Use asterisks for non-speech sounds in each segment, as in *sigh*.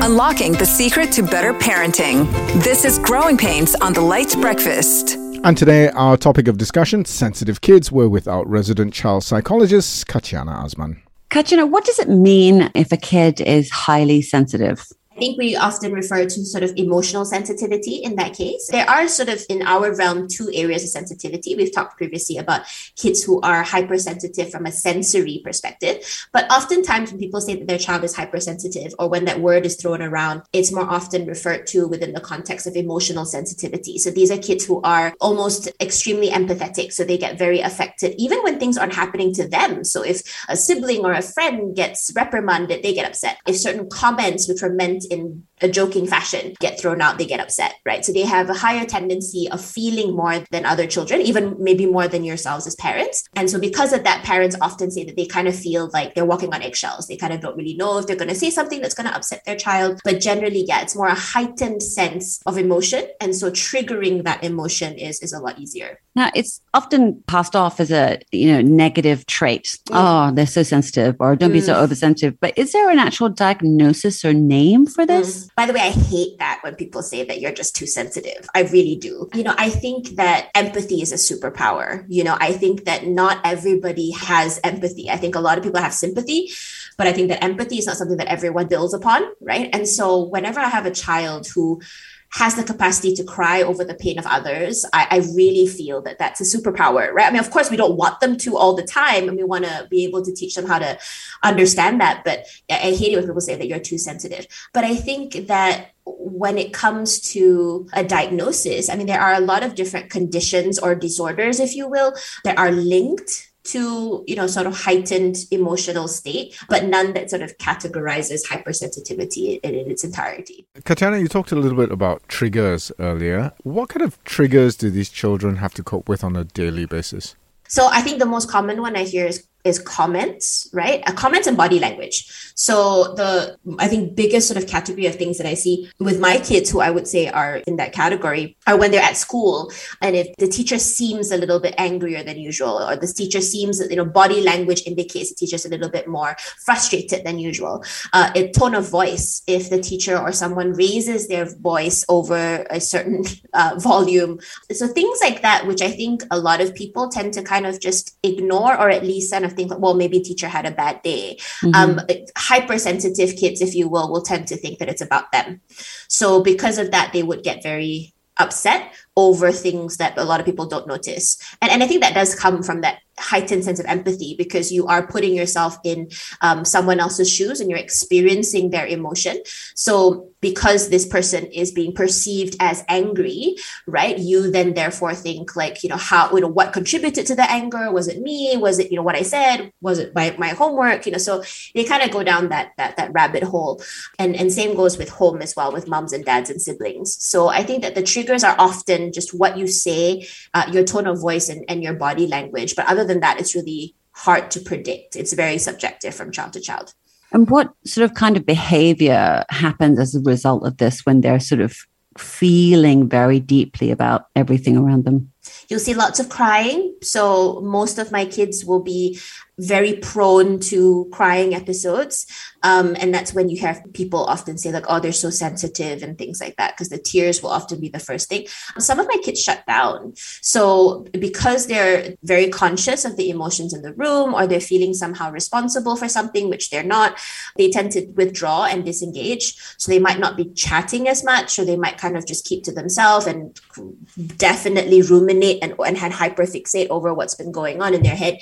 Unlocking the secret to better parenting. This is Growing Pains on the Light Breakfast. And today, our topic of discussion sensitive kids. We're with our resident child psychologist, Katiana Azman. Katiana, what does it mean if a kid is highly sensitive? I think we often refer to sort of emotional sensitivity in that case. There are sort of in our realm two areas of sensitivity. We've talked previously about kids who are hypersensitive from a sensory perspective, but oftentimes when people say that their child is hypersensitive or when that word is thrown around, it's more often referred to within the context of emotional sensitivity. So these are kids who are almost extremely empathetic. So they get very affected even when things aren't happening to them. So if a sibling or a friend gets reprimanded, they get upset. If certain comments which were meant in a joking fashion get thrown out, they get upset, right? So they have a higher tendency of feeling more than other children, even maybe more than yourselves as parents. And so because of that, parents often say that they kind of feel like they're walking on eggshells. They kind of don't really know if they're going to say something that's going to upset their child. But generally, yeah, it's more a heightened sense of emotion. And so triggering that emotion is, is a lot easier. Now, it's often passed off as a, you know, negative trait. Mm. Oh, they're so sensitive or don't mm. be so mm. oversensitive. But is there an actual diagnosis or name for this? Mm. By the way, I hate that when people say that you're just too sensitive. I really do. You know, I think that empathy is a superpower. You know, I think that not everybody has empathy. I think a lot of people have sympathy, but I think that empathy is not something that everyone builds upon, right? And so whenever I have a child who has the capacity to cry over the pain of others, I, I, really feel that that's a superpower, right? I mean, of course, we don't want them to all the time, and we want to be able to teach them how to understand that. But I hate it when people say that you're too sensitive. But I think that when it comes to a diagnosis, I mean, there are a lot of different conditions or disorders, if you will, that are linked to you know sort of heightened emotional state but none that sort of categorizes hypersensitivity in, in its entirety. Katiana, you talked a little bit about triggers earlier. What kind of triggers do these children have to cope with on a daily basis? So i think the most common one i hear is is comments, right? A comments and body language. So the I think biggest sort of category of things that I see with my kids who I would say are in that category are when they're at school and if the teacher seems a little bit angrier than usual or the teacher seems you know body language indicates the teacher's a little bit more frustrated than usual. Uh, a tone of voice if the teacher or someone raises their voice over a certain *laughs* uh, volume. So things like that, which I think a lot of people tend to kind of just ignore or at least kind of think, well, maybe teacher had a bad day. Mm-hmm. Um, hypersensitive kids, if you will, will tend to think that it's about them. So because of that, they would get very upset over things that a lot of people don't notice. And, and I think that does come from that heightened sense of empathy because you are putting yourself in um, someone else's shoes and you're experiencing their emotion. So because this person is being perceived as angry, right? You then therefore think like, you know, how, you know, what contributed to the anger? Was it me? Was it, you know, what I said? Was it my, my homework? You know, so they kind of go down that, that, that rabbit hole. And, and same goes with home as well, with moms and dads and siblings. So I think that the triggers are often just what you say, uh, your tone of voice and, and your body language. But other than that, it's really hard to predict. It's very subjective from child to child. And what sort of kind of behavior happens as a result of this when they're sort of feeling very deeply about everything around them? You'll see lots of crying. So most of my kids will be very prone to crying episodes. Um, and that's when you hear people often say, like, oh, they're so sensitive and things like that, because the tears will often be the first thing. Some of my kids shut down. So, because they're very conscious of the emotions in the room or they're feeling somehow responsible for something, which they're not, they tend to withdraw and disengage. So, they might not be chatting as much, or they might kind of just keep to themselves and definitely ruminate and, and hyperfixate over what's been going on in their head.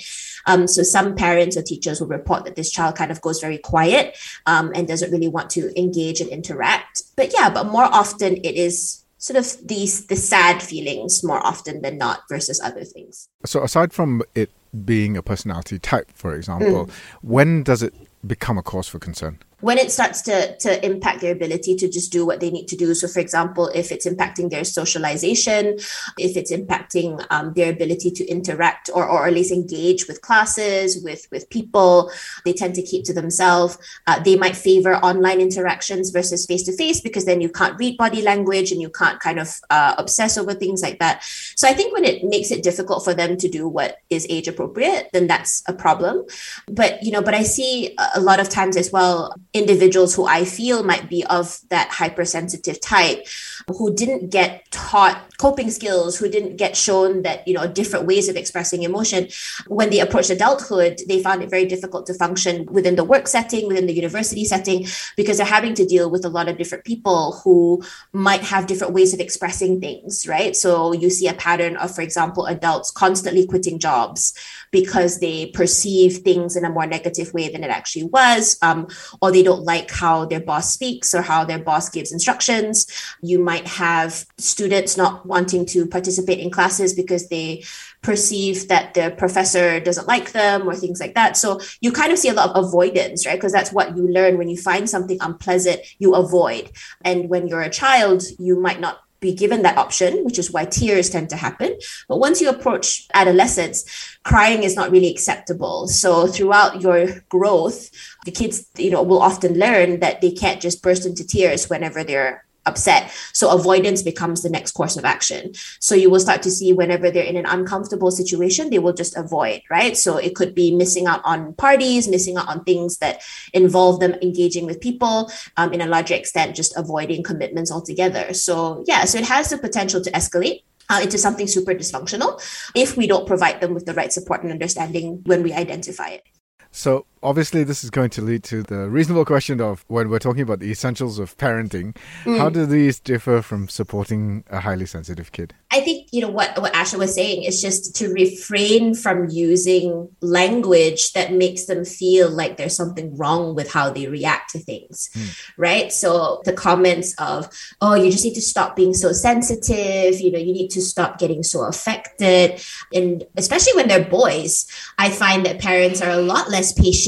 Um, so, some parents or teachers will report that this child kind of goes very quiet um, and doesn't really want to engage and interact. But yeah, but more often it is sort of these the sad feelings more often than not versus other things. So aside from it being a personality type, for example, mm. when does it become a cause for concern? When it starts to to impact their ability to just do what they need to do. So for example if it's impacting their socialization if it's impacting um, their ability to interact or, or at least engage with classes with with people they tend to keep to themselves. Uh, they might favor online interactions versus face to face because then you can't read body language and you can't kind of uh, obsess over things like that. So i think when it makes it difficult for them to do what is age appropriate then that's a problem. But you know but i see a lot of times as well individuals who I feel might be of that hypersensitive type who didn't get taught coping skills, who didn't get shown that, you know, different ways of expressing emotion. When they approached adulthood, they found it very difficult to function within the work setting, within the university setting, because they're having to deal with a lot of different people who might have different ways of expressing things, right? So you see a pattern of, for example, adults constantly quitting jobs because they perceive things in a more negative way than it actually was, um, or they don't like how their boss speaks or how their boss gives instructions. You might have students not wanting to participate in classes because they perceive that the professor doesn't like them or things like that. So you kind of see a lot of avoidance, right? Because that's what you learn when you find something unpleasant, you avoid. And when you're a child, you might not be given that option, which is why tears tend to happen. But once you approach adolescence, crying is not really acceptable. So throughout your growth, the kids, you know, will often learn that they can't just burst into tears whenever they're upset. So avoidance becomes the next course of action. So you will start to see whenever they're in an uncomfortable situation, they will just avoid, right? So it could be missing out on parties, missing out on things that involve them engaging with people, um, in a larger extent, just avoiding commitments altogether. So yeah, so it has the potential to escalate. Uh, into something super dysfunctional if we don't provide them with the right support and understanding when we identify it. So obviously this is going to lead to the reasonable question of when we're talking about the essentials of parenting, mm. how do these differ from supporting a highly sensitive kid? I think you know what what Asha was saying is just to refrain from using language that makes them feel like there's something wrong with how they react to things, mm. right? So the comments of oh you just need to stop being so sensitive, you know you need to stop getting so affected, and especially when they're boys, I find that parents are a lot less patient.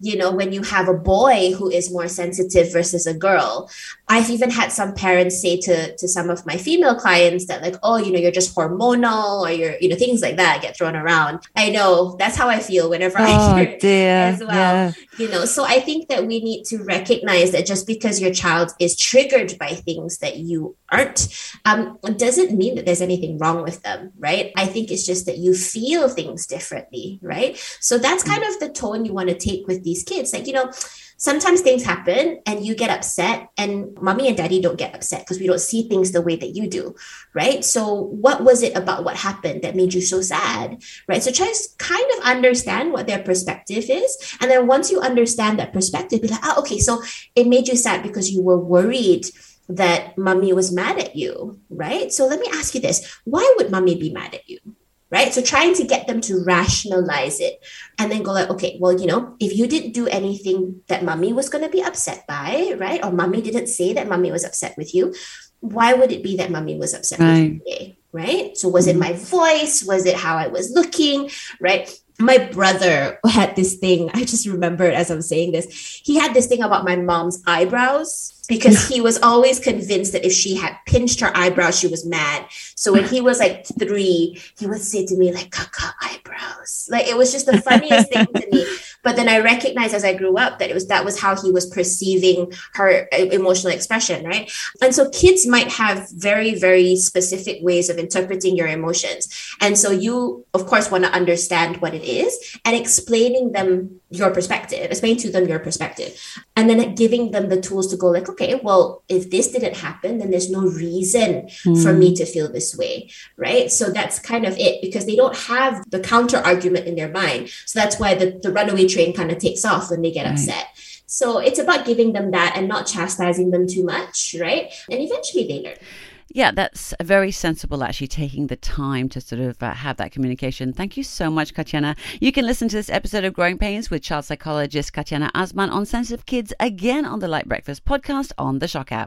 You know when you have a boy who is more sensitive versus a girl, I've even had some parents say to to some of my female clients that like, oh, you know, you're just hormonal or you're, you know, things like that get thrown around. I know that's how I feel whenever oh, I hear dear. as well. Yeah. You know, so I think that we need to recognize that just because your child is triggered by things that you aren't, um, doesn't mean that there's anything wrong with them, right? I think it's just that you feel things differently, right? So that's kind of the tone you want to take with these kids. Like, you know, sometimes things happen and you get upset and mommy and daddy don't get upset because we don't see things the way that you do right so what was it about what happened that made you so sad right so try to kind of understand what their perspective is and then once you understand that perspective be like oh okay so it made you sad because you were worried that mommy was mad at you right so let me ask you this why would mommy be mad at you right? So trying to get them to rationalize it and then go like, okay, well, you know, if you didn't do anything that mommy was going to be upset by, right? Or mommy didn't say that mommy was upset with you, why would it be that mommy was upset right. with you today? Right. So was mm-hmm. it my voice? Was it how I was looking? Right my brother had this thing. I just remembered as I'm saying this. He had this thing about my mom's eyebrows because he was always convinced that if she had pinched her eyebrows, she was mad. So when he was like three, he would say to me, like, Kaka eyebrows. Like it was just the funniest thing to me. But then I recognized as I grew up that it was that was how he was perceiving her uh, emotional expression, right? And so kids might have very, very specific ways of interpreting your emotions. And so you, of course, want to understand what it is and explaining them your perspective, explain to them your perspective, and then giving them the tools to go like, okay, well, if this didn't happen, then there's no reason mm. for me hmm. to feel this way, right? So that's kind of it because they don't have the counter argument in their mind. So that's why the, the runaway train kind of takes off when they get right. upset. So it's about giving them that and not chastising them too much, right? And eventually they learn. Yeah, that's very sensible, actually, taking the time to sort of uh, have that communication. Thank you so much, Katiana. You can listen to this episode of Growing Pains with child psychologist Katiana Asman on sensitive kids again on the Light Breakfast podcast on the Shock app.